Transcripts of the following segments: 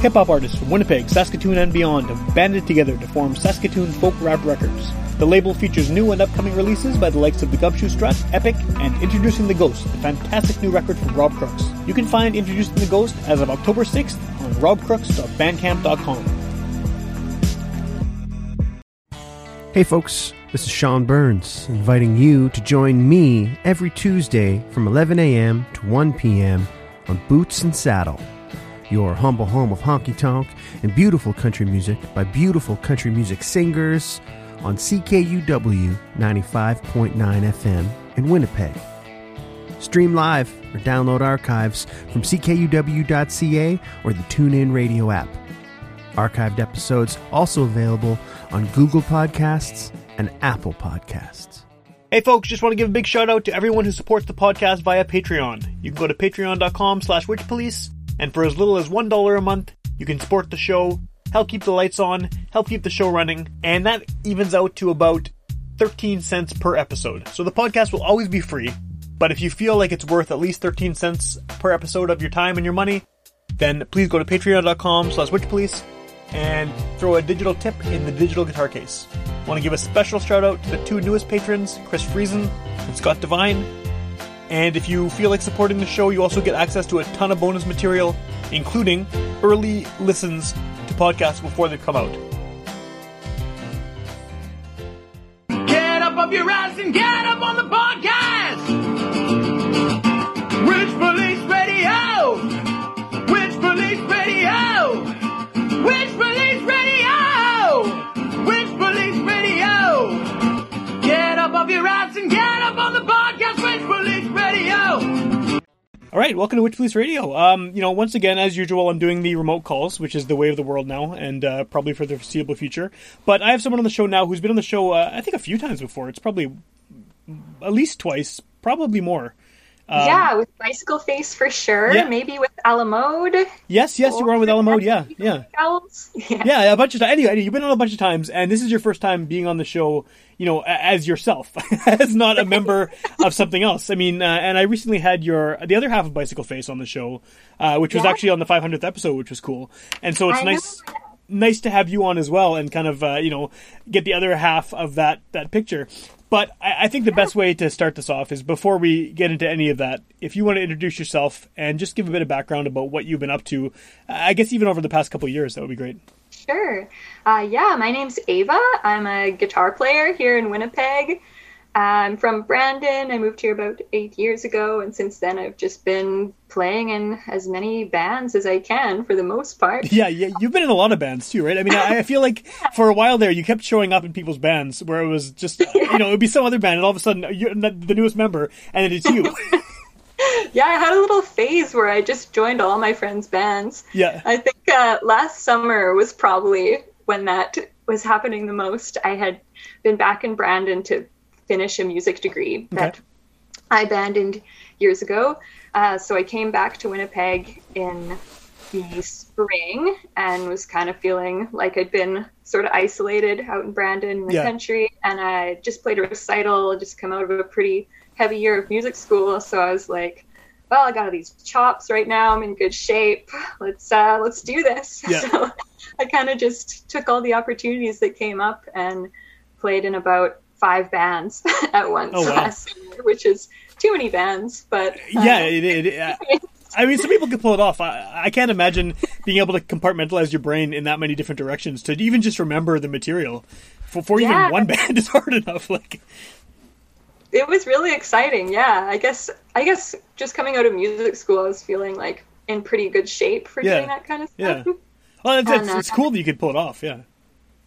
Hip hop artists from Winnipeg, Saskatoon, and beyond have banded together to form Saskatoon Folk Rap Records. The label features new and upcoming releases by the likes of the Gumshoe Strut, Epic, and Introducing the Ghost, a fantastic new record from Rob Crooks. You can find Introducing the Ghost as of October 6th on robcrooks.bandcamp.com. Hey folks, this is Sean Burns, inviting you to join me every Tuesday from 11 a.m. to 1 p.m. on Boots and Saddle, your humble home of honky tonk and beautiful country music by beautiful country music singers on CKUW 95.9 FM in Winnipeg. Stream live or download archives from ckuw.ca or the TuneIn Radio app. Archived episodes also available on Google Podcasts and Apple Podcasts. Hey folks, just want to give a big shout out to everyone who supports the podcast via Patreon. You can go to patreon.com slash witchpolice, and for as little as $1 a month, you can support the show, help keep the lights on, help keep the show running, and that evens out to about 13 cents per episode. So the podcast will always be free, but if you feel like it's worth at least 13 cents per episode of your time and your money, then please go to patreon.com slash witchpolice and throw a digital tip in the digital guitar case. Want to give a special shout out to the two newest patrons, Chris Friesen and Scott Devine. And if you feel like supporting the show, you also get access to a ton of bonus material, including early listens to podcasts before they come out. Get up off your ass and get up on the podcast! All right, welcome to Witch Police Radio. Um, you know, once again, as usual, I'm doing the remote calls, which is the way of the world now, and uh, probably for the foreseeable future. But I have someone on the show now who's been on the show, uh, I think, a few times before. It's probably at least twice, probably more. Yeah, with Bicycle Face for sure. Um, yeah. Maybe with Alamode. Yes, yes, you were on with Alamode. Yeah, yeah, Yeah. yeah, a bunch of times. Anyway, anyway, you've been on a bunch of times, and this is your first time being on the show. You know, as yourself, as not a member of something else. I mean, uh, and I recently had your the other half of Bicycle Face on the show, uh, which was Yeah. actually on the 500th episode, which was cool. And so it's I know. nice. nice to have you on as well and kind of uh, you know get the other half of that that picture but I, I think the best way to start this off is before we get into any of that if you want to introduce yourself and just give a bit of background about what you've been up to i guess even over the past couple years that would be great Sure. Uh, yeah, my name's Ava. I'm a guitar player here in Winnipeg. I'm from Brandon. I moved here about eight years ago, and since then I've just been playing in as many bands as I can for the most part. yeah, yeah you've been in a lot of bands too right i mean I, I feel like for a while there you kept showing up in people's bands where it was just you know it would be some other band and all of a sudden you're the newest member and it's you Yeah, I had a little phase where I just joined all my friends' bands. yeah I think uh, last summer was probably when that was happening the most. I had been back in Brandon to finish a music degree that Okay. I abandoned years ago. Uh, so I came back to Winnipeg in the spring and was kind of feeling like I'd been sort of isolated out in Brandon in the Yeah. country. And I just played a recital, just come out of a pretty heavy year of music school. So I was like, well, I got all these chops right now. I'm in good shape. Let's uh, let's do this. Yeah. So I kind of just took all the opportunities that came up and played in about five bands at once Oh, wow. last summer, which is too many bands. But uh, yeah, it, it, it, I mean, some people can pull it off. I, I can't imagine being able to compartmentalize your brain in that many different directions to even just remember the material. For, for Yeah. even one band is hard enough. Like, it was really exciting. Yeah, I guess I guess just coming out of music school, I was feeling like in pretty good shape for Yeah. doing that kind of stuff. yeah, well, it's, it's, And, uh, it's cool that you could pull it off. Yeah,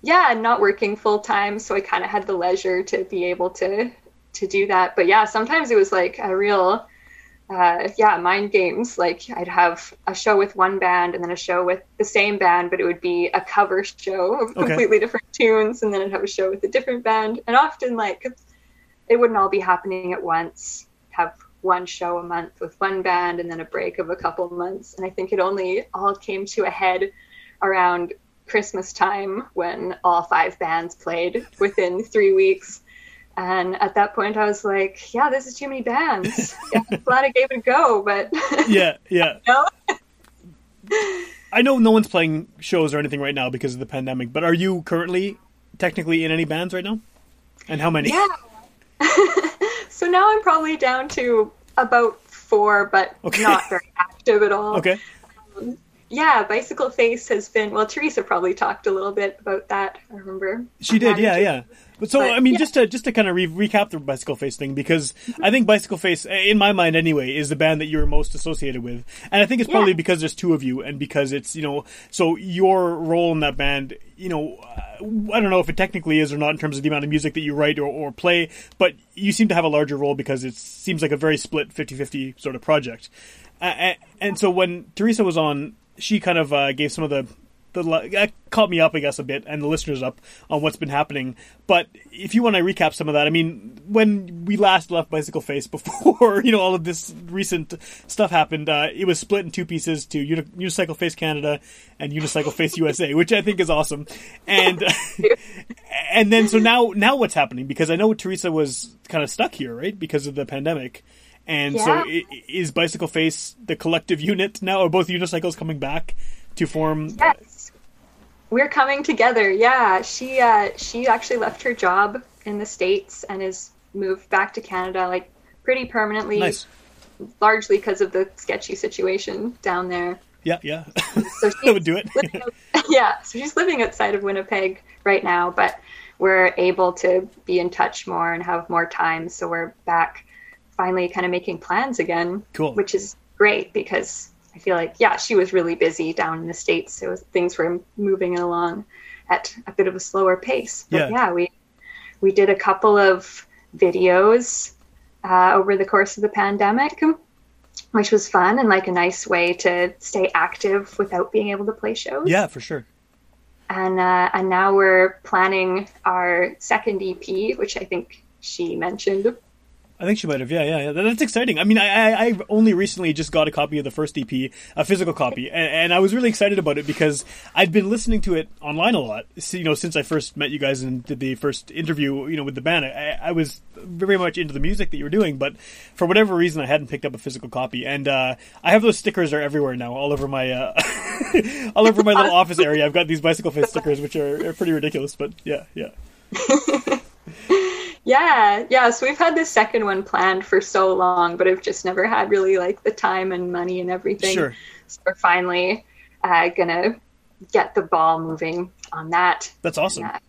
yeah, and not working full time, so I kind of had the leisure to be able to to do that. But yeah, sometimes it was like a real, uh, yeah, mind games. Like I'd have a show with one band and then a show with the same band, but it would be a cover show of Okay. completely different tunes, and then I'd have a show with a different band, and often like it wouldn't all be happening at once. Have one show a month with one band, and then a break of a couple months, and I think it only all came to a head around Christmas time when all five bands played within three weeks. And at that point, I was like, yeah, this is too many bands. Yeah, I'm glad I gave it a go, but yeah, yeah. I know no one's playing shows or anything right now because of the pandemic, but are you currently technically in any bands right now? And how many? Yeah. so now I'm probably down to about four, but Okay. not very active at all. Okay. Yeah, Bicycle Face has been. Well, Teresa probably talked a little bit about that. I remember. She did, yeah, yeah. But so But, I mean, yeah. just to just to kind of re- recap the Bicycle Face thing, because I think Bicycle Face, in my mind anyway, is the band that you're most associated with, and I think it's Yeah. probably because there's two of you, and because it's you know, so your role in that band, you know, I don't know if it technically is or not in terms of the amount of music that you write or, or play, but you seem to have a larger role because it seems like a very split 50-50 sort of project, uh, and, and so when Teresa was on, she kind of uh, gave some of the the uh, caught me up, I guess, a bit, and the listeners up on what's been happening. But if you want to recap some of that, I mean, when we last left Bicycle Face before you know all of this recent stuff happened, uh, it was split in two pieces to Uni- Unicycle Face Canada and Unicycle Face USA, which I think is awesome. And and then so now now what's happening? Because I know Teresa was kind of stuck here, right, because of the pandemic. And so, Yeah. i- i- is Bicycle Face the collective unit now? Are both unicycles coming back to form? Yes. We're coming together. Yeah, she uh, she actually left her job in the states and has moved back to Canada, like pretty permanently, Nice. largely because of the sketchy situation down there. Yeah, yeah. So that would do it. out- yeah, so she's living outside of Winnipeg right now, but we're able to be in touch more and have more time. So we're back finally kind of making plans again. Cool. Which is great because I feel like, yeah, she was really busy down in the States. So things were moving along at a bit of a slower pace. But Yeah. yeah, we, we did a couple of videos uh, over the course of the pandemic which was fun and like a nice way to stay active without being able to play shows. yeah, for sure. And uh, and now we're planning our second EP, which I think she mentioned. I think she might have. Yeah, yeah, yeah. That's exciting. I mean, I, I, only recently just got a copy of the first EP, a physical copy, and, and I was really excited about it because I'd been listening to it online a lot. You know, since I first met you guys and did the first interview, you know, with the band, I, I was very much into the music that you were doing, but for whatever reason, I hadn't picked up a physical copy, and uh, I have those stickers are everywhere now, all over my, uh, all over my little office area. I've got these bicycle face stickers, which are, are pretty ridiculous, but yeah, yeah. Yeah, yeah. So we've had this second one planned for so long, but I've just never had really like the time and money and everything. Sure. So we're finally uh, gonna get the ball moving on that. That's awesome. Yeah,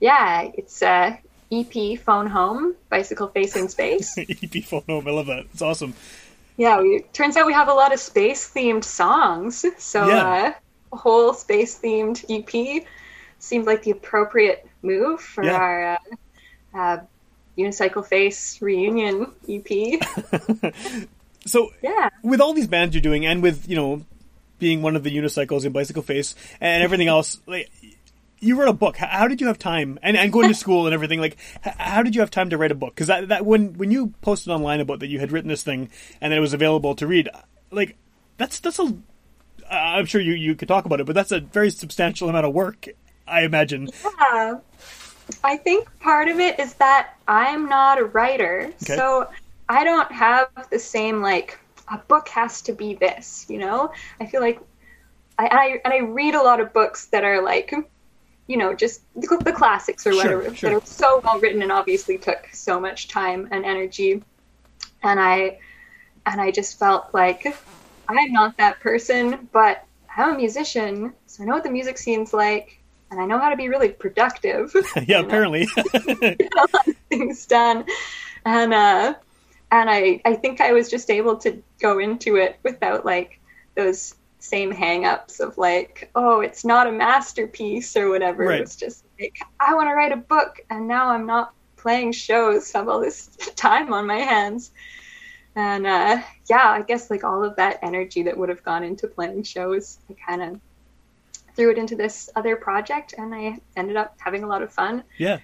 yeah it's uh, EP Phone Home Bicycle Facing Space. EP phone home, I love that. It's awesome. Yeah, we turns out we have a lot of space themed songs. So Yeah. uh, a whole space themed EP seemed like the appropriate move for Yeah. our uh, Unicycle Face reunion EP. So yeah. with all these bands you're doing, and with you know being one of the unicycles in Bicycle Face and everything else, like you wrote a book. How did you have time and, and going to school and everything? Like, how did you have time to write a book? Because that, that when when you posted online about that you had written this thing and that it was available to read, like that's that's a I'm sure you you could talk about it, but that's a very substantial amount of work. I imagine. Yeah. I think part of it is that I'm not a writer. Okay. So I don't have the same like a book has to be this, you know? I feel like I and I and I read a lot of books that are like you know, just the, the classics or Sure, whatever sure. that are so well written and obviously took so much time and energy. And I and I just felt like I'm not that person, but I'm a musician, so I know what the music scene's like, and I know how to be really productive. yeah, apparently. things done, and uh, and I I think I was just able to go into it without like those same hang-ups of like oh it's not a masterpiece or whatever Right. it's just like i want to write a book and now i'm not playing shows so I have all this time on my hands and uh, yeah i guess like all of that energy that would have gone into playing shows i kind of threw it into this other project and i ended up having a lot of fun yeah.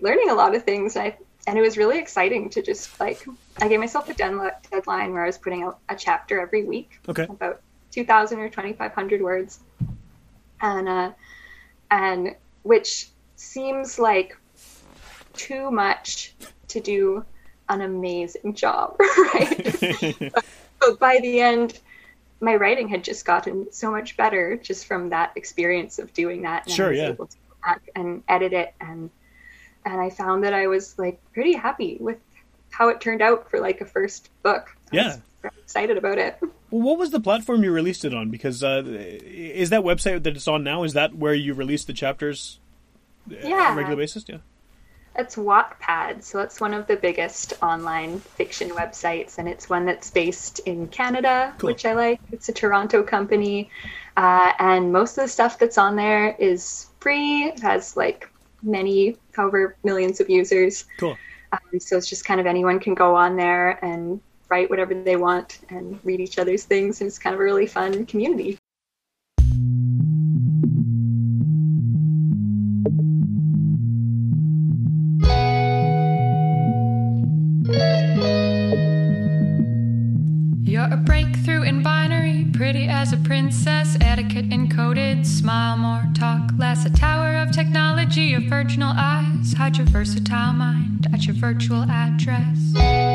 learning a lot of things. And, I, and it was really exciting to just like, I gave myself a deadline where I was putting out a chapter every week, Okay. about 2,000 or 2,500 words. And, uh, and which seems like too much to do an amazing job, right? but by the end, my writing had just gotten so much better just from that experience of doing that. And Sure, I was yeah. able to go back and edit it and and I found that I was like pretty happy with how it turned out for like a first book. I Yeah. excited about it. Well, what was the platform you released it on? Because uh, is that website that it's on now? Is that where you release the chapters uh, on Yeah. a regular basis? Yeah. It's Wattpad, so it's one of the biggest online fiction websites, and it's one that's based in Canada, Cool. which I like. It's a Toronto company, uh, and most of the stuff that's on there is free. It has like many, however, millions of users. Cool. Um, so it's just kind of anyone can go on there and write whatever they want and read each other's things, and it's kind of a really fun community. As a princess, etiquette encoded, smile more, talk less. A tower of technology, of virginal eyes, hide your versatile mind at your virtual address.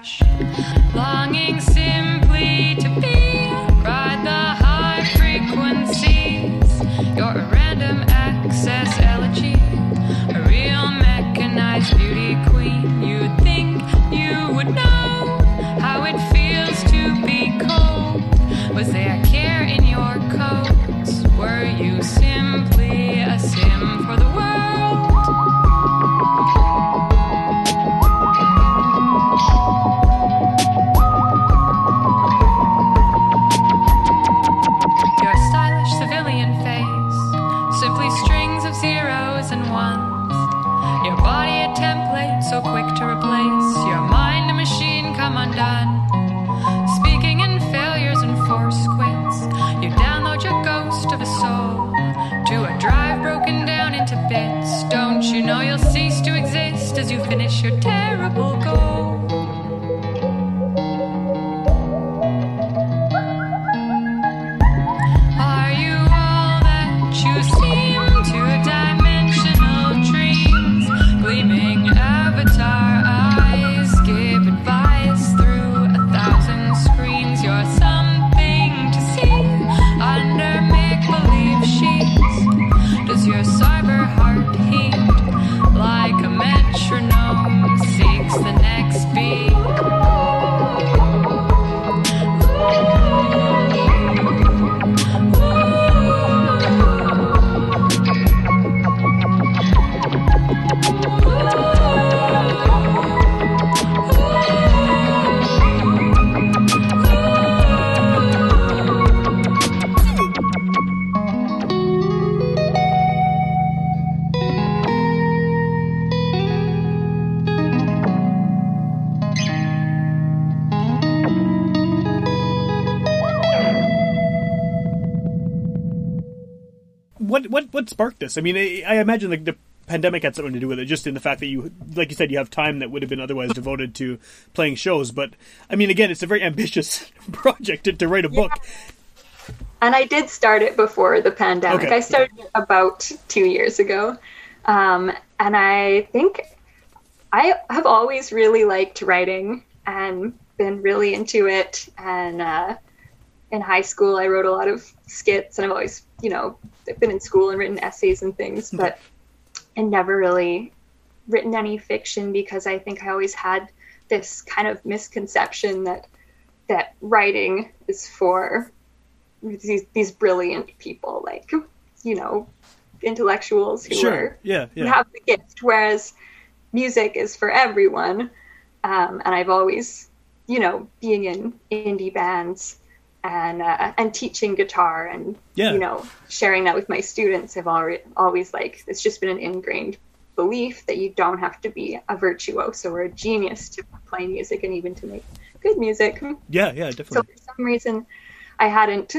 Great What what what sparked this? I mean, I, I imagine like the pandemic had something to do with it, just in the fact that you, like you said, you have time that would have been otherwise devoted to playing shows. But I mean, again, it's a very ambitious project to, to write a book. And I did start it before the pandemic. Okay. I started it about two years ago. Um, and I think I have always really liked writing and been really into it. And uh, in high school, I wrote a lot of skits, and I've always, you know, I've been in school and written essays and things, but and never really written any fiction because I think I always had this kind of misconception that that writing is for these these brilliant people, like you know, intellectuals who Sure. are Yeah. who Yeah. have the gift, whereas music is for everyone. Um, and I've always, you know, being in indie bands and uh, and teaching guitar and Yeah. you know sharing that with my students, I've already always like it's just been an ingrained belief that you don't have to be a virtuoso or a genius to play music and even to make good music. Yeah. Yeah. Definitely. So for some reason, I hadn't,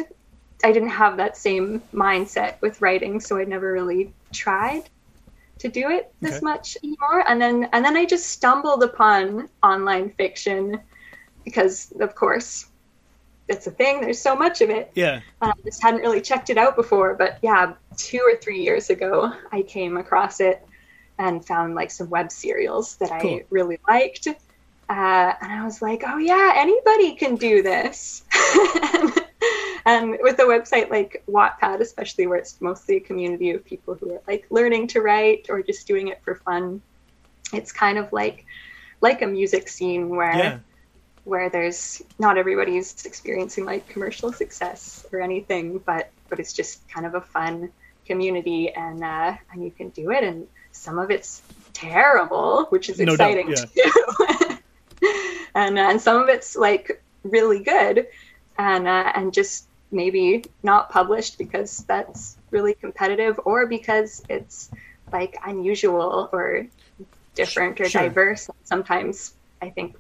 I didn't have that same mindset with writing, so I never really tried to do it Okay. as much anymore. And then, and then I just stumbled upon online fiction because, of course, it's a thing. There's so much of it. Yeah. And I just hadn't really checked it out before. But yeah, two or three years ago, I came across it and found like some web serials that Cool. I really liked. Uh, and I was like, oh yeah, anybody can do this. and with a website like Wattpad, especially where it's mostly a community of people who are like learning to write or just doing it for fun, it's kind of like like a music scene where Yeah. Where there's not everybody's experiencing like commercial success or anything, but but it's just kind of a fun community and uh, and you can do it. And some of it's terrible, which is No doubt, exciting too. and uh, and some of it's like really good, and uh, and just maybe not published because that's really competitive or because it's like unusual or different or Sure. diverse. Sometimes I think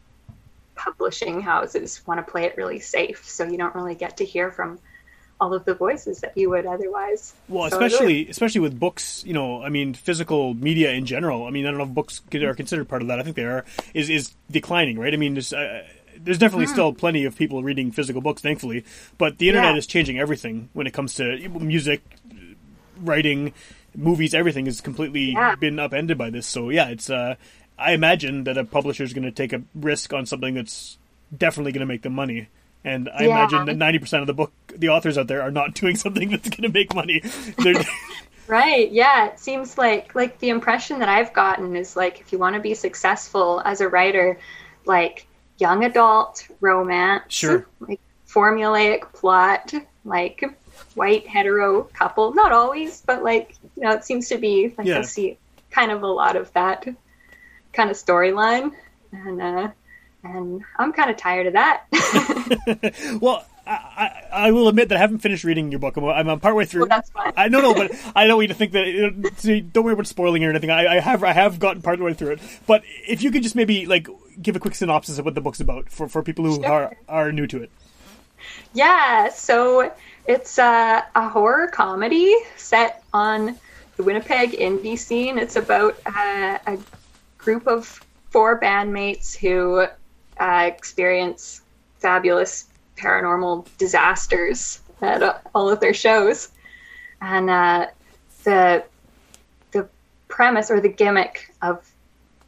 publishing houses want to play it really safe, so you don't really get to hear from all of the voices that you would otherwise. Well, So I really- especially especially with books, you know, I mean, physical media in general. I mean, I don't know if books are considered part of that. I think they are. Is is declining, right? I mean, there's uh, there's definitely still plenty of people reading physical books, thankfully. But the internet Yeah. is changing everything when it comes to music, writing, movies. Everything has completely Yeah. been upended by this. So yeah, it's. Uh, I imagine that a publisher is going to take a risk on something that's definitely going to make them money. And I Yeah. imagine that ninety percent of the book, the authors out there, are not doing something that's going to make money. Right. Yeah. It seems like like the impression that I've gotten is like if you want to be successful as a writer, like young adult romance, Sure. like formulaic plot, like white hetero couple. Not always, but like you know, it seems to be like Yeah. I see kind of a lot of that kind of storyline, and uh, and I'm kind of tired of that. well, I, I, I will admit that I haven't finished reading your book. I'm, I'm, partway through. Well, that's fine. I no no, but I don't want you to think that. It, see, don't worry about spoiling or anything. I, I have I have gotten partway through it. But if you could just maybe like give a quick synopsis of what the book's about for, for people who Sure. are are new to it. Yeah, so it's a, a horror comedy set on the Winnipeg indie scene. It's about uh, a group of four bandmates who uh, experience fabulous paranormal disasters at all of their shows. And uh, the the premise or the gimmick of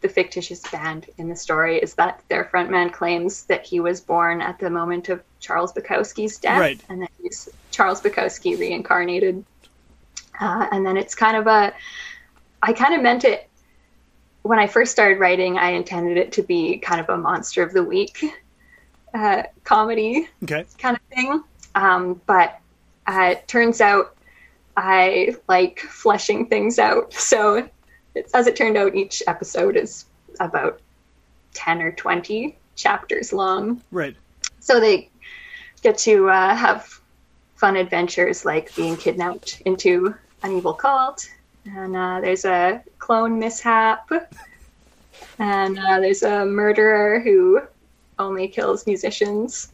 the fictitious band in the story is that their frontman claims that he was born at the moment of Charles Bukowski's death, Right. and that he's Charles Bukowski reincarnated. Uh, and then it's kind of a, I kind of meant it when I first started writing. I intended it to be kind of a monster of the week uh, comedy Okay. kind of thing. Um, but uh, it turns out I like fleshing things out. So, it's, as it turned out, each episode is about 10 or 20 chapters long. Right. So they get to uh, have fun adventures like being kidnapped into an evil cult. And uh, there's a clone mishap. And uh, there's a murderer who only kills musicians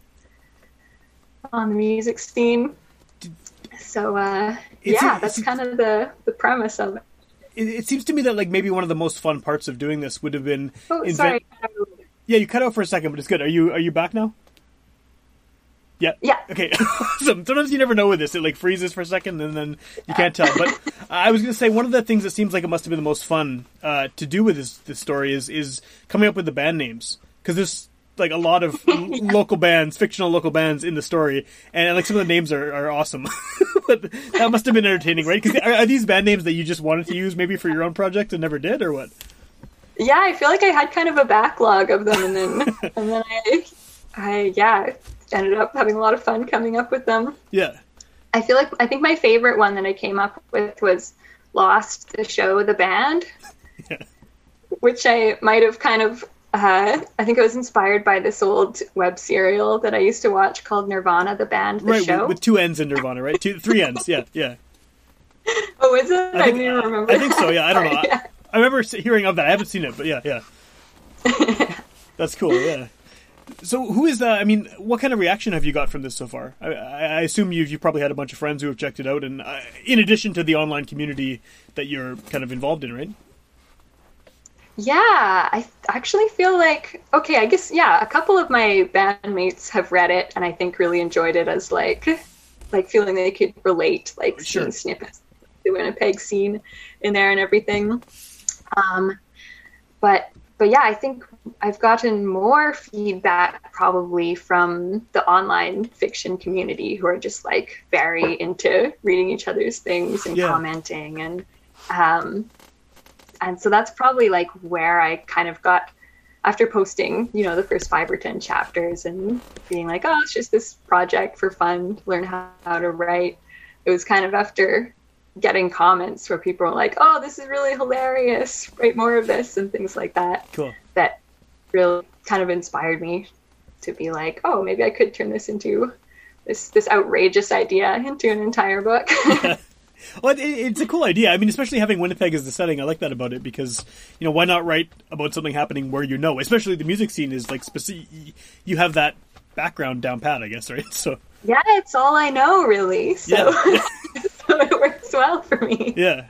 on the music scene. So uh, yeah, that's kind of the, the premise of it. It, it seems to me that like maybe one of the most fun parts of doing this would have been. Oh, invent- sorry. Yeah, you cut out for a second, but it's good. Are you are you back now? Yeah. Yeah. Okay. awesome. Sometimes you never know with this. It like freezes for a second and then you can't tell. But I was going to say one of the things that seems like it must have been the most fun uh, to do with this this story is is coming up with the band names because there's like a lot of local bands, fictional local bands in the story, and like some of the names are, are awesome. but that must have been entertaining, right? Because are, are these band names that you just wanted to use maybe for your own project and never did, or what? Yeah, I feel like I had kind of a backlog of them, and then and then I, I yeah, ended up having a lot of fun coming up with them. Yeah. I feel like I think my favorite one that I came up with was Lost the show, the band, Yeah. which I might have kind of. Uh, I think it was inspired by this old web serial that I used to watch called Nirvanna, the band, the Right, show. with, with two ends in Nirvanna, right? Two, three ends. Yeah, yeah. oh, is it? I, think- don't remember. I think so. Yeah, I don't know. Yeah. I, I remember hearing of that. I haven't seen it, but yeah, yeah. That's cool. Yeah. So, who is? Uh, I mean, what kind of reaction have you got from this so far? I, I I assume you've you probably had a bunch of friends who have checked it out, and uh, in addition to the online community that you're kind of involved in, right? Yeah, I actually feel like okay. I guess yeah, a couple of my bandmates have read it and I think really enjoyed it as like, like feeling they could relate, like Sure. seeing snippets, the Winnipeg scene in there and everything. Um, but but yeah, I think I've gotten more feedback probably from the online fiction community who are just like very into reading each other's things and Yeah. commenting and um, and so that's probably like where I kind of got after posting, you know, the first five or ten chapters and being like, oh, it's just this project for fun, learn how, how to write. It was kind of after getting comments where people were like, oh, this is really hilarious, write more of this and things like that, Cool. that really kind of inspired me to be like, oh, maybe I could turn this into this this outrageous idea into an entire book. Well, it, it's a cool idea. I mean, especially having Winnipeg as the setting, I like that about it because you know why not write about something happening where you know, especially the music scene is like specific. You have that background down pat, I guess, right? So yeah, it's all I know really. So, Yeah. it works well for me. yeah.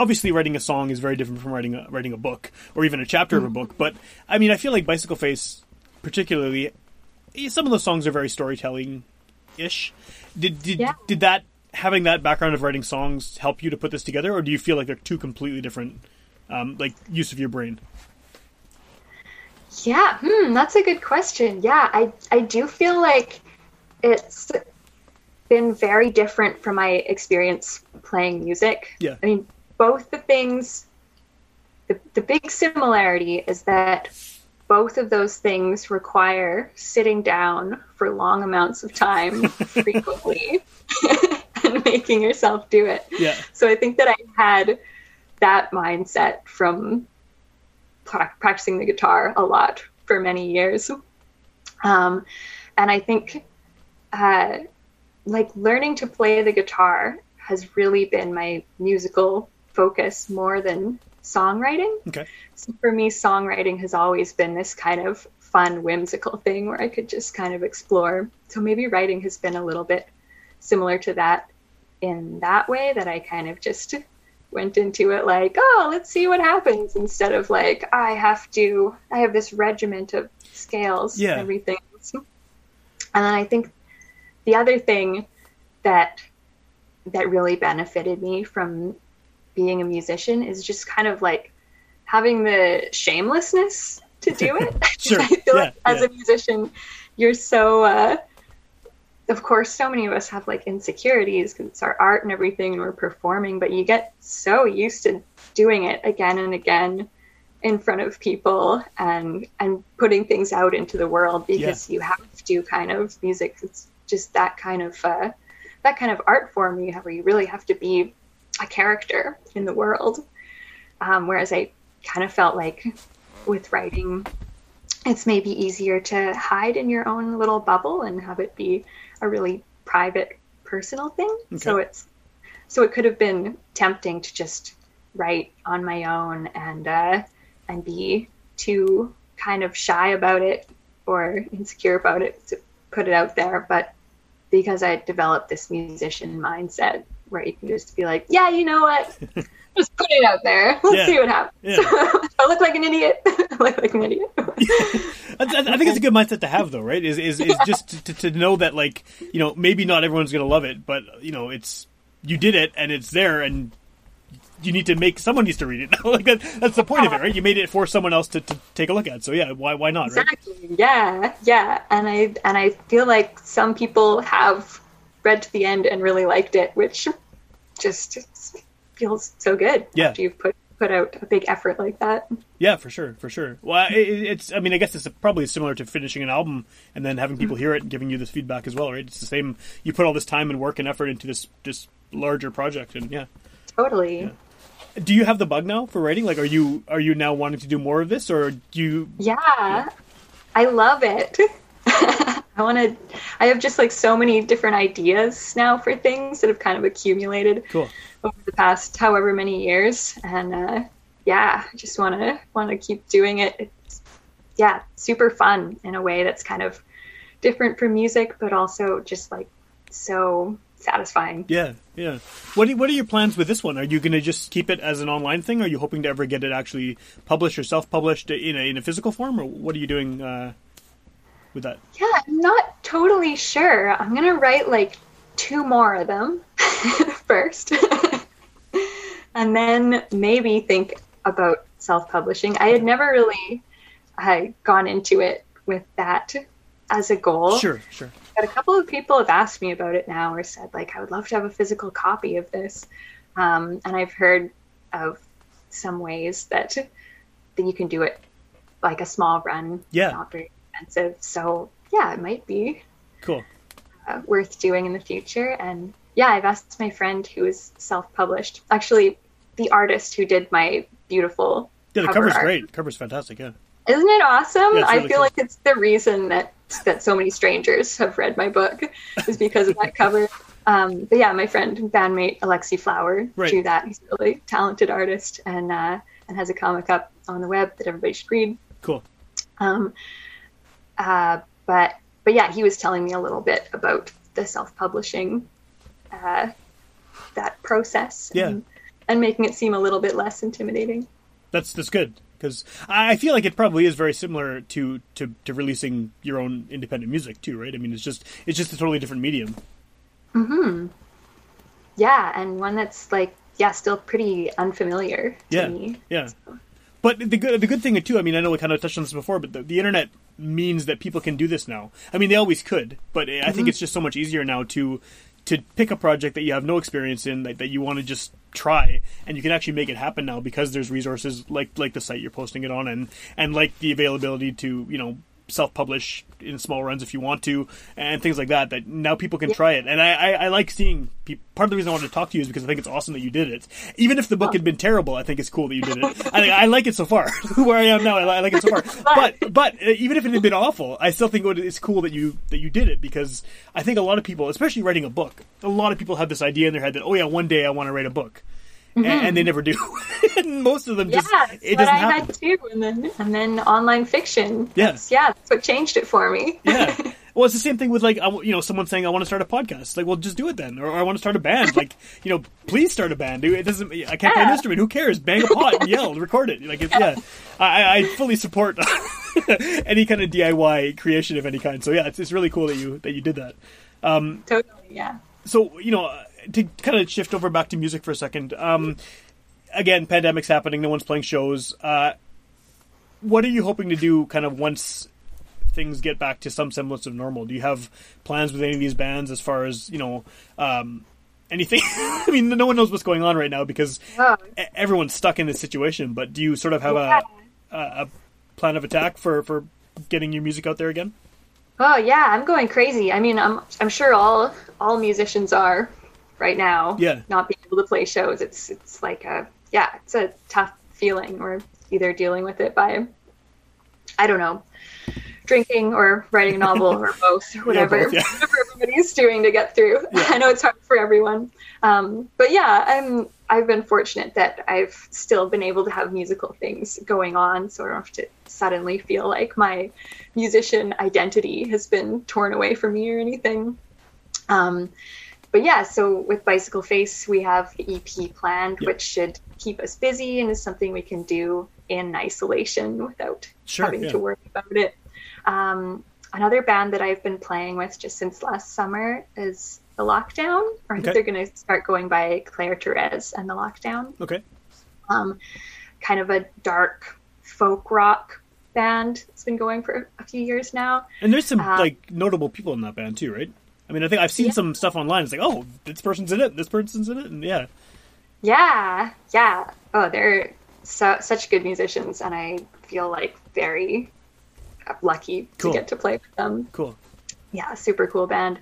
Obviously writing a song is very different from writing a writing a book or even a chapter of a book. But I mean, I feel like Bicycle Face, particularly, eh, some of those songs are very storytelling ish. Did did Yeah. did that having that background of writing songs help you to put this together, or do you feel like they're two completely different, um, like use of your brain? Yeah, hmm, that's a good question. Yeah, I I do feel like it's been very different from my experience playing music. Yeah. I mean, both the things the, the big similarity is that both of those things require sitting down for long amounts of time frequently and making yourself do it. Yeah, So I think that I had that mindset from pra- practicing the guitar a lot for many years. Um, and I think uh, like learning to play the guitar has really been my musical focus more than songwriting. okay, So for me, songwriting has always been this kind of fun, whimsical thing where I could just kind of explore. So maybe writing has been a little bit similar to that in that way, that I kind of just went into it like, oh, let's see what happens, instead of like, I have to, I have this regiment of scales Yeah. and everything. And then I think the other thing that that really benefited me from being a musician is just kind of like having the shamelessness to do it. Sure. I feel like as yeah. a musician, you're so. Uh, of course, so many of us have like insecurities because it's our art and everything, and we're performing. But you get so used to doing it again and again in front of people and and putting things out into the world because you have to kind of music. It's just that kind of uh, that kind of art form you have where you really have to be a character in the world. Um, whereas I kind of felt like with writing, it's maybe easier to hide in your own little bubble and have it be a really private, personal thing. So it's so it could have been tempting to just write on my own and uh, and be too kind of shy about it or insecure about it to put it out there. But because I developed this musician mindset where you can just be like, yeah, you know what? Just put it out there. Let's Yeah. see what happens. Yeah. I look like an idiot, I look like an idiot. I, I think it's a good mindset to have, though, right? Is is, is just to, to know that, like, you know, maybe not everyone's gonna love it, but you know, it's you did it and it's there, and you need to make someone needs to read it. like that, that's the point of it, right? You made it for someone else to, to take a look at. So yeah, why why not, right? Exactly. Yeah, yeah. And I and I feel like some people have read to the end and really liked it, which just feels so good Yeah. after you've put put out a big effort like that. Yeah, for sure, for sure. Well, it, it's. I mean, I guess it's probably similar to finishing an album and then having people mm-hmm. hear it and giving you this feedback as well, right? It's the same. You put all this time and work and effort into this this larger project, and yeah. Totally. Do you have the bug now for writing? Like, are you are you now wanting to do more of this, or do you? Yeah. I love it. I want to I have just like so many different ideas now for things that have kind of accumulated Cool. over the past however many years and uh yeah, I just want to want to keep doing it. It's yeah, super fun in a way that's kind of different from music but also just like so satisfying. Yeah, yeah. What are, what are your plans with this one? Are you going to just keep it as an online thing? Are you hoping to ever get it actually published or self-published in a in a physical form, or what are you doing uh, with that? Yeah, I'm not totally sure. I'm gonna write like two more of them first, and then maybe think about self-publishing. I had never really uh, gone into it with that as a goal. Sure, sure. But a couple of people have asked me about it now, or said like, I would love to have a physical copy of this. Um, and I've heard of some ways that that you can do it like a small run, Yeah. not very expensive. So yeah, it might be Cool. uh, worth doing in the future. And yeah, I've asked my friend who is self-published, actually the artist who did my beautiful. Yeah, the cover cover's art. great. The cover's fantastic. Yeah. Isn't it awesome? Yeah, it's I feel cool. like it's the reason that that so many strangers have read my book is because of that cover. Um, but yeah, my friend and bandmate Alexi Flower Right. drew that. He's a really talented artist and uh, and has a comic up on the web that everybody should read. Cool. Um, uh, but but yeah, he was telling me a little bit about the self-publishing uh, that process. Yeah. And, and making it seem a little bit less intimidating. That's that's good because I feel like it probably is very similar to, to to releasing your own independent music too, right? I mean, it's just it's just a totally different medium. Hmm. Yeah, and one that's like yeah, still pretty unfamiliar to Yeah, me. yeah. But the good the good thing too, I mean, I know we kind of touched on this before, but the, the internet means that people can do this now. I mean, they always could, but I think mm-hmm. it's just so much easier now to to pick a project that you have no experience in that, that you want to just try and you can actually make it happen now because there's resources like like the site you're posting it on and and like the availability to you know self-publish in small runs if you want to and things like that that now people can try it. And I, I, I like seeing people part of the reason I wanted to talk to you is because I think it's awesome that you did it. Even if the book had been terrible I think it's cool that you did it. I, I like it so far where I am now I, I like it so far. But but uh, even if it had been awful I still think it's cool that you that you did it because I think a lot of people especially writing a book a lot of people have this idea in their head that oh yeah one day I want to write a book and, and they mm-hmm. never do most of them Yeah, just it doesn't I happen had too, and then and then online fiction. Yeah. That's, yeah, that's what changed it for me. yeah. Well, it's the same thing with like you know someone saying I want to start a podcast. Like, well, just do it then, or, I want to start a band. Like, you know, please start a band. It doesn't. I can't play an instrument. Who cares? Bang a pot and yell, record it. Like, it's, yeah. I, I fully support any kind of DIY creation of any kind. So yeah, it's, it's really cool that you that you did that. Um, totally. Yeah. so you know to kind of shift over back to music for a second um again pandemic's happening no one's playing shows uh what are you hoping to do kind of once things get back to some semblance of normal do you have plans with any of these bands as far as you know um anything i mean no one knows what's going on right now because Oh, everyone's stuck in this situation but do you sort of have Yeah. a, a a plan of attack for for getting your music out there again Oh yeah, I'm going crazy. I mean, I'm I'm sure all all musicians are right now. Yeah. Not being able to play shows. It's it's like a yeah, it's a tough feeling. We're either dealing with it by I don't know, drinking or writing a novel or both, or whatever, both, yeah. whatever everybody's doing to get through. I know it's hard for everyone. Um, but yeah, I'm I've been fortunate that I've still been able to have musical things going on, so I don't have to suddenly feel like my musician identity has been torn away from me or anything. Um, but yeah, so with Bicycle Face, we have the EP planned, Yep. which should keep us busy and is something we can do in isolation without Sure, having yeah. to worry about it. Um, another band that I've been playing with just since last summer is The Lockdown, or I think they're going to start going by Claire Therese and The Lockdown okay um, kind of a dark folk rock band. It's been going for a few years now. And there's some Uh, like notable people in that band too, right? I mean, I think I've seen Yeah. some stuff online. It's like, oh, this person's in it, this person's in it, and yeah, Yeah, yeah. Oh, they're so, such good musicians, and I feel like very lucky Cool. to get to play with them. cool. Yeah, super cool band.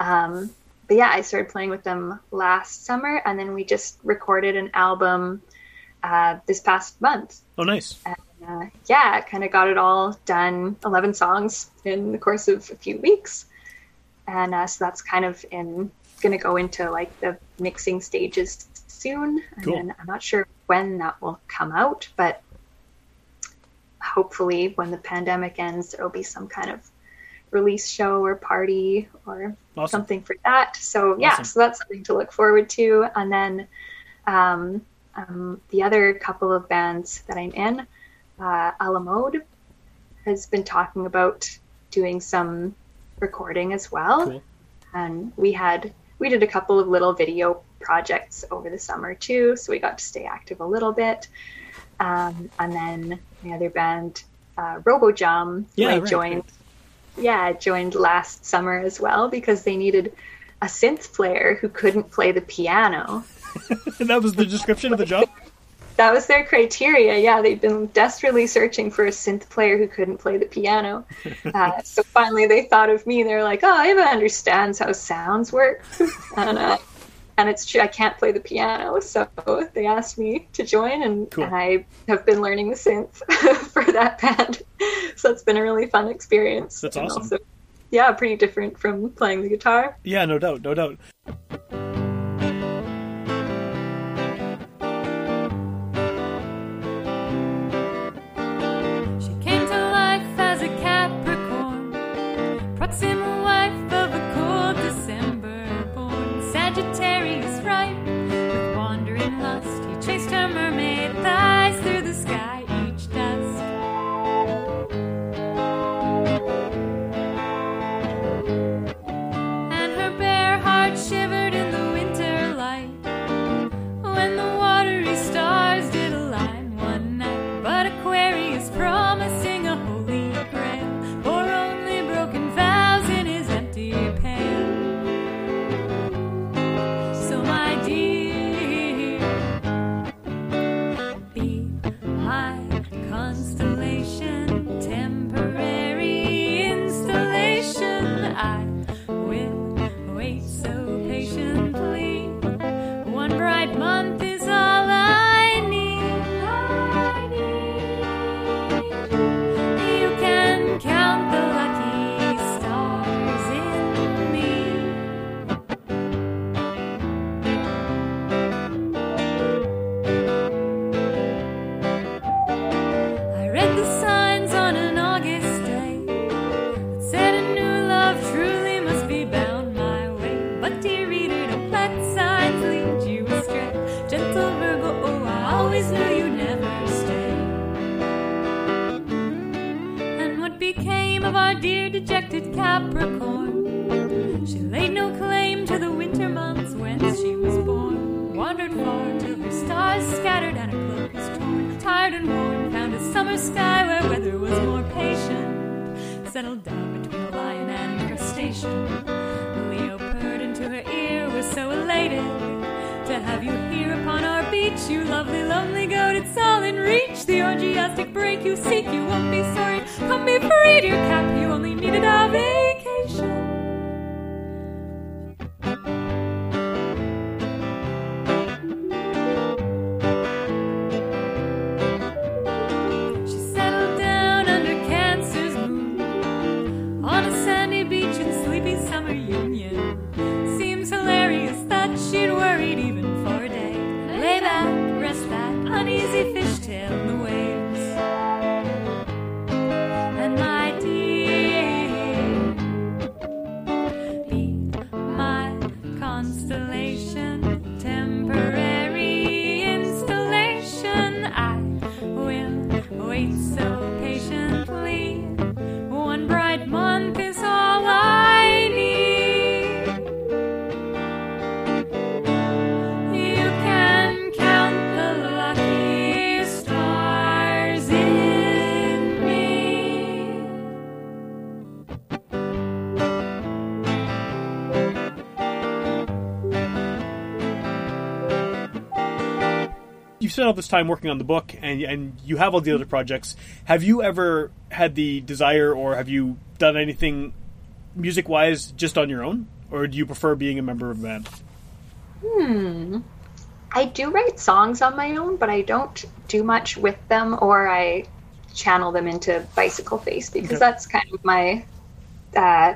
Um, but yeah, I started playing with them last summer, and then we just recorded an album uh, this past month. Oh, nice. uh, yeah, kind of got it all done 11 songs in the course of a few weeks. And uh, so that's kind of in going to go into like the mixing stages soon. And Cool. then I'm not sure when that will come out, but hopefully when the pandemic ends, there will be some kind of release show or party or Awesome. something for that. So yeah, Awesome. so that's something to look forward to. And then um, um, the other couple of bands that I'm in, uh, a la mode has been talking about doing some recording as well. Cool. And we had we did a couple of little video projects over the summer too, so we got to stay active a little bit. Um, and then the other band, uh, RoboJam, Yeah, I right, joined. right. Yeah, joined last summer as well because they needed a synth player who couldn't play the piano. And that was the description of the job. That was their criteria. Yeah, they'd been desperately searching for a synth player who couldn't play the piano. Uh, so finally, they thought of me. They're like, "Oh, Ava understands how sounds work," and uh, and it's true. I can't play the piano, so they asked me to join, and, Cool. and I have been learning the synth for that band. So it's been a really fun experience. That's awesome. Also, yeah, pretty different from playing the guitar. Yeah, no doubt, no doubt. Capricorn. She laid no claim to the winter months whence she was born. Wandered far till her stars scattered and her cloak was torn. Tired and worn, found a summer sky where weather was more patient. Settled down between a lion and a crustacean. Leo purred into her ear, was so elated to have you here upon our beach. You lovely, lonely goat, it's all in reach. The orgiastic break you seek, you won't be sorry. Come be free, dear cap, you only needed a vacation. You've spent all this time working on the book, and and you have all the other projects. Have you ever had the desire, or have you done anything music wise just on your own, or do you prefer being a member of a band? Hmm. I do write songs on my own, but I don't do much with them, or I channel them into Bicycle Face because Okay. that's kind of my uh,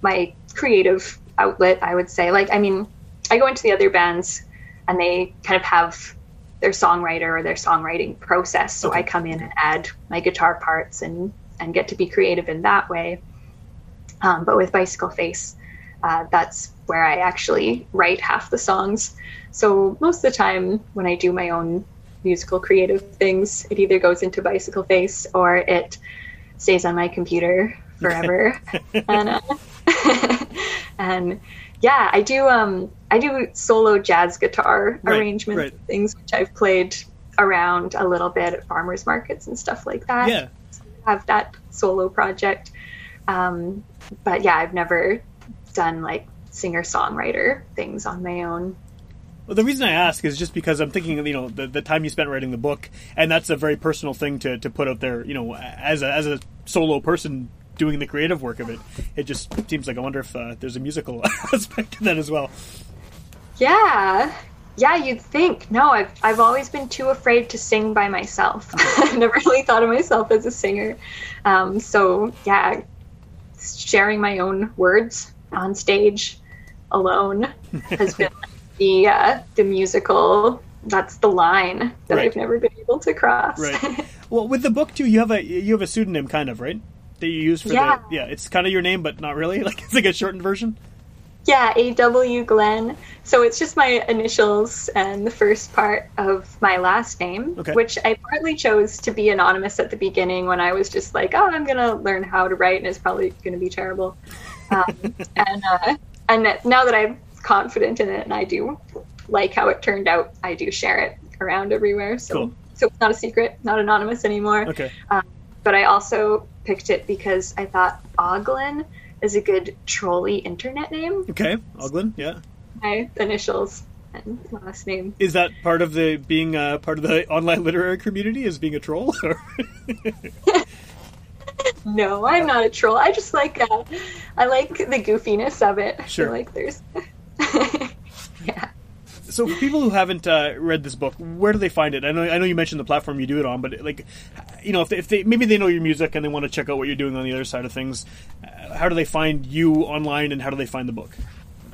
my creative outlet. I would say, like, I mean, I go into the other bands, and they kind of have their songwriter or their songwriting process. So Okay. I come in and add my guitar parts and and get to be creative in that way. Um, but with Bicycle Face, uh, that's where I actually write half the songs. So most of the time, when I do my own musical creative things, it either goes into Bicycle Face or it stays on my computer forever. and uh, and yeah, I do um I do solo jazz guitar Right, arrangements right. things which I've played around a little bit at farmers markets and stuff like that Yeah, have that solo project. Um, but yeah, I've never done like singer songwriter things on my own. Well, the reason I ask is just because I'm thinking you know the, the time you spent writing the book, and that's a very personal thing to, to put out there. You know, as a as a solo person doing the creative work of it, it just seems like I wonder if uh, there's a musical aspect to that as well. Yeah. Yeah, you'd think. No, I've I've always been too afraid to sing by myself. I've never really thought of myself as a singer. Um, so yeah, sharing my own words on stage alone has been the uh, the musical. That's the line that Right. I've never been able to cross. Right. well, with the book too, you have a you have a pseudonym, kind of, right? That you use for Yeah. the yeah. It's kind of your name, but not really. Like it's like a shortened version. Yeah, A.W. Glenn. So it's just my initials and the first part of my last name, Okay. which I partly chose to be anonymous at the beginning when I was just like, oh, I'm going to learn how to write and it's probably going to be terrible. Um, and uh, and that- now that I'm confident in it and I do like how it turned out, I do share it around everywhere. So, Cool. so it's not a secret, not anonymous anymore. Okay. Um, but I also picked it because I thought Oglin is a good trolley internet name Okay. Oglin. Yeah. my initials and last name. Is that part of the being uh, part of the online literary community? Is being a troll? No, I'm not a troll. I just like uh, I like the goofiness of it. I Sure. feel like there's yeah. So for people who haven't uh, read this book, where do they find it? I know I know you mentioned the platform you do it on, but like, you know, if they, if they maybe they know your music and they want to check out what you're doing on the other side of things, uh, how do they find you online and how do they find the book?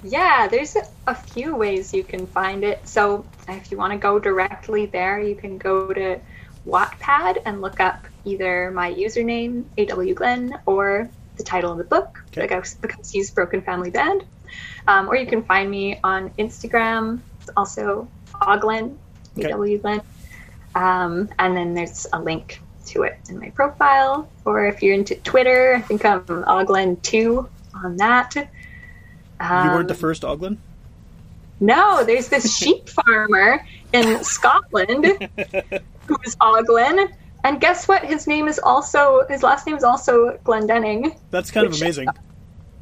Yeah, there's a, few ways you can find it. So if you want to go directly there, you can go to Wattpad and look up either my username, AW Glenn, or the title of the book, Okay. The Ghost- The Broken Family Band. Um, or you can find me on Instagram, also Oglen, Okay. Um, and then there's a link to it in my profile. Or if you're into Twitter, I think I'm Oglen2 on that. you Um, weren't the first Oglin. No, there's this sheep farmer in Scotland who's Oglen. And guess what? His name is also, his last name is also Glendenning. That's kind of amazing.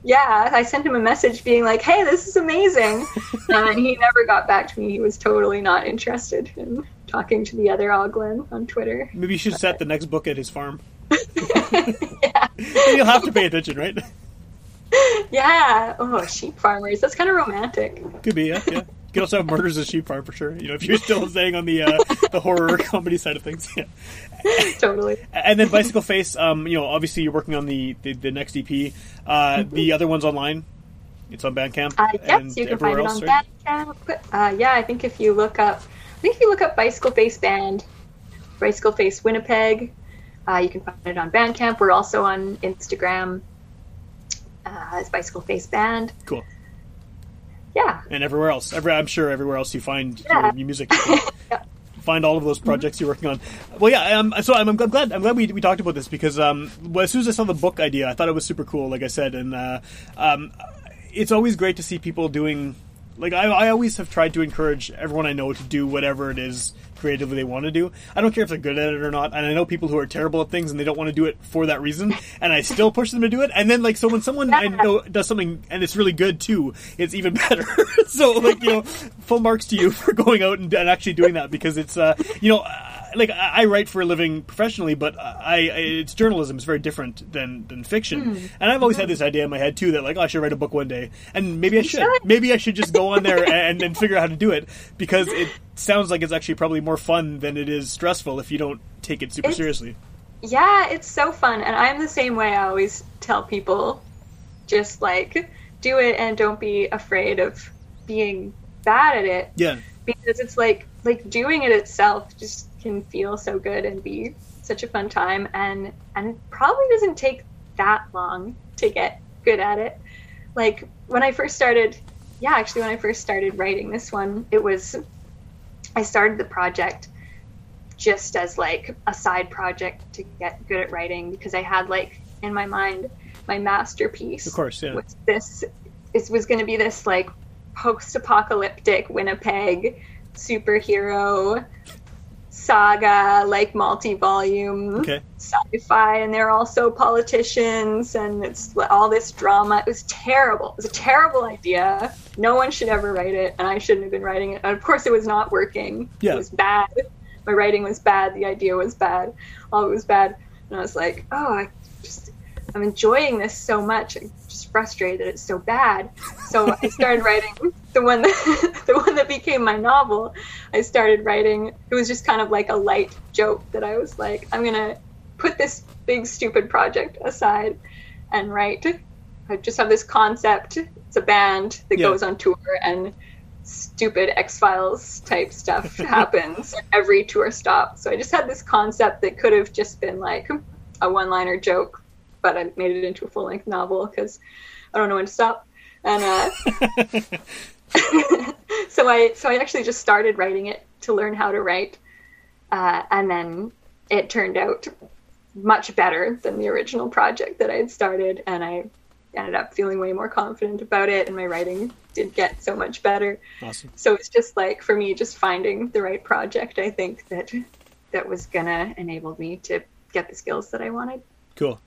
Yeah, I sent him a message being like, hey, this is amazing. and he never got back to me. He was totally not interested in talking to the other Oglen on Twitter. Maybe you should set the next book at his farm. Yeah, you'll have to pay attention, right? Yeah. Oh, sheep farmers. That's kind of romantic. Could be, yeah, yeah. You could also have murders of sheep farm for sure. You know, if you're still staying on the uh, the horror comedy side of things. Yeah. Totally. And then Bicycle Face, um, you know, obviously you're working on the the, the next EP. Uh, The other one's online. It's on Bandcamp. Uh, yes, and you can find it else, on right? Bandcamp. Uh, yeah, I think if you look up, I think if you look up Bicycle Face Band, Bicycle Face Winnipeg, uh, you can find it on Bandcamp. We're also on Instagram uh, as Bicycle Face Band. Cool. Yeah, And everywhere else. Every, I'm sure everywhere else you find Yeah. your, your music. can Find all of those projects you're working on. Well, yeah. Um, so I'm, I'm glad. I'm glad we, we talked about this because um, well, as soon as I saw the book idea, I thought it was super cool. Like I said, and uh, um, it's always great to see people doing. Like I, I always have tried to encourage everyone I know to do whatever it is creatively they want to do. I don't care if they're good at it or not. And I know people who are terrible at things and they don't want to do it for that reason. And I still push them to do it. And then like so when someone I know does something and it's really good too, it's even better. so like you know, full marks to you for going out and, and actually doing that because it's uh you know. Uh, like I write for a living professionally, but I, I it's journalism. It's very different than than fiction. Hmm. And I've always had this idea in my head too that like oh, I should write a book one day, and maybe I should. should. Maybe I should just go on there and and figure out how to do it because it sounds like it's actually probably more fun than it is stressful if you don't take it super It's- seriously. yeah, it's so fun, and I'm the same way. I always tell people, just like do it and don't be afraid of being bad at it. Yeah, because it's like like doing it itself just can feel so good and be such a fun time and and probably doesn't take that long to get good at it like when i first started yeah actually when i first started writing this one it was i started the project just as like a side project to get good at writing because i had like in my mind my masterpiece of course. Yeah, was this it was going to be this like post-apocalyptic winnipeg superhero saga like multi-volume okay. sci-fi and they're also politicians and it's all this drama. It was terrible. It was a terrible idea. No one should ever write it and i shouldn't have been writing it. And of course it was not working. Yeah. it was bad. My writing was bad. The idea was bad. All of it was bad. And i was like oh i just i'm enjoying this so much. I'm just frustrated. It's so bad. So i started writing the one that the one that became my novel i started writing it was just kind of like a light joke that i was like i'm gonna put this big stupid project aside and write i just have this concept it's a band that Yeah. goes on tour and stupid X Files type stuff happens every tour stop. So I just had this concept that could have just been like a one liner joke, but I made it into a full length novel because I don't know when to stop. And uh, so I so I actually just started writing it to learn how to write, uh, and then it turned out much better than the original project that I had started, and I ended up feeling way more confident about it, and my writing did get so much better Awesome. so it's just like for me just finding the right project i think that that was gonna enable me to get the skills that i wanted Cool.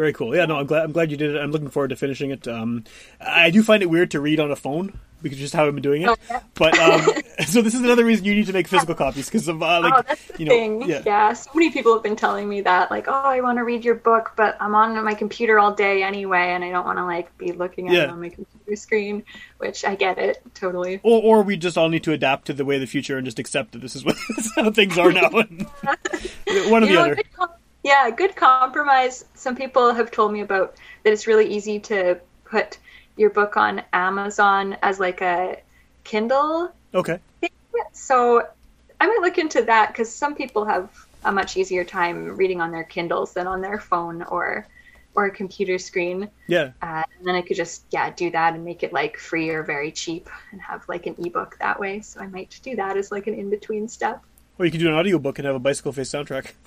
Very cool. Yeah, no, I'm glad. I'm glad you did it. I'm looking forward to finishing it. Um, I do find it weird to read on a phone because just how I've been doing it. Oh, yeah. But um, so this is another reason you need to make physical copies because of uh, like oh that's the you know thing yeah yeah. so many people have been telling me that like oh i want to read your book but i'm on my computer all day anyway and i don't want to like be looking at Yeah. it on my computer screen which i get it totally Or, or we just all need to adapt to the way of the future and just accept that this is what this is how things are now. One or You the know, other. Yeah, good compromise. Some people have told me about that it's really easy to put your book on Amazon as like a Kindle. Okay. So I might look into that because some people have a much easier time reading on their Kindles than on their phone or or a computer screen. Yeah. Uh, and then I could just yeah do that and make it like free or very cheap and have like an ebook that way. So I might do that as like an in between step. Or you could do an audiobook and have a bicycle face soundtrack.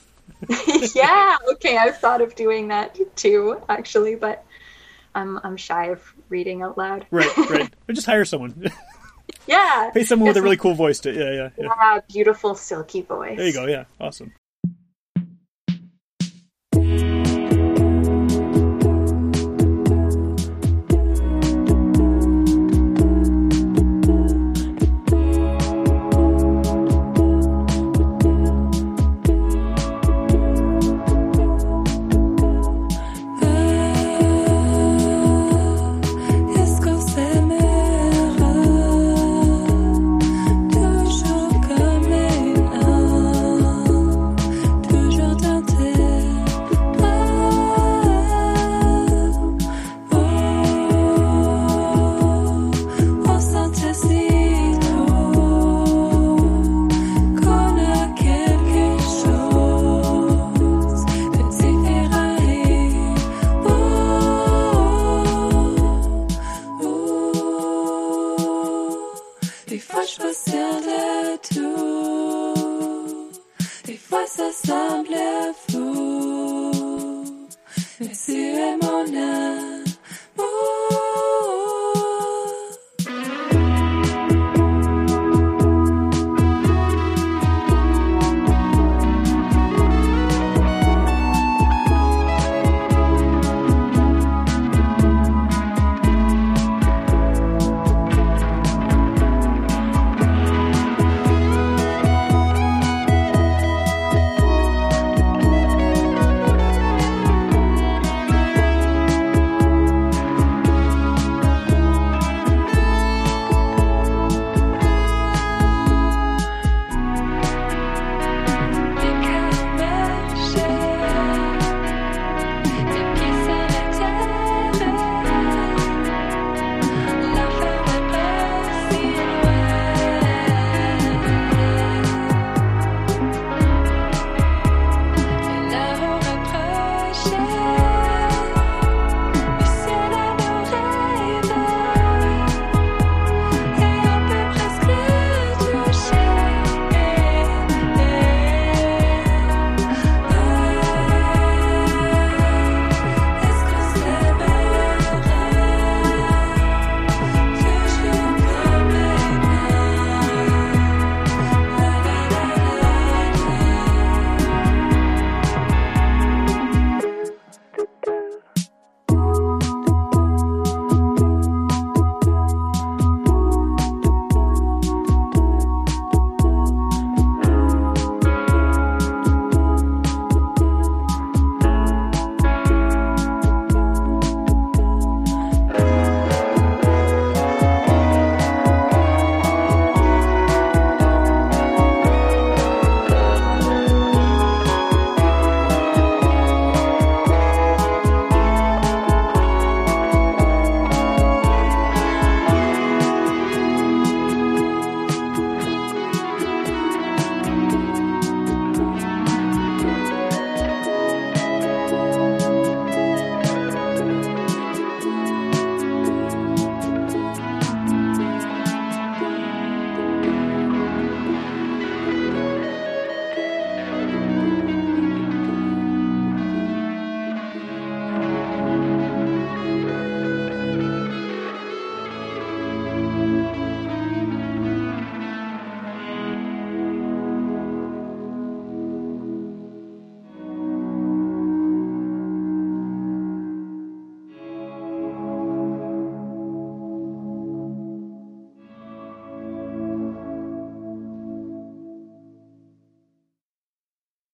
yeah, okay, I've thought of doing that too, actually, but I'm I'm shy of reading out loud. Right, right. Or just hire someone. Yeah. Pay someone with a really cool voice to. Yeah, yeah, yeah. yeah, beautiful silky voice. There you go. Yeah, awesome. Je me sers de tout, des fois ça semble fou,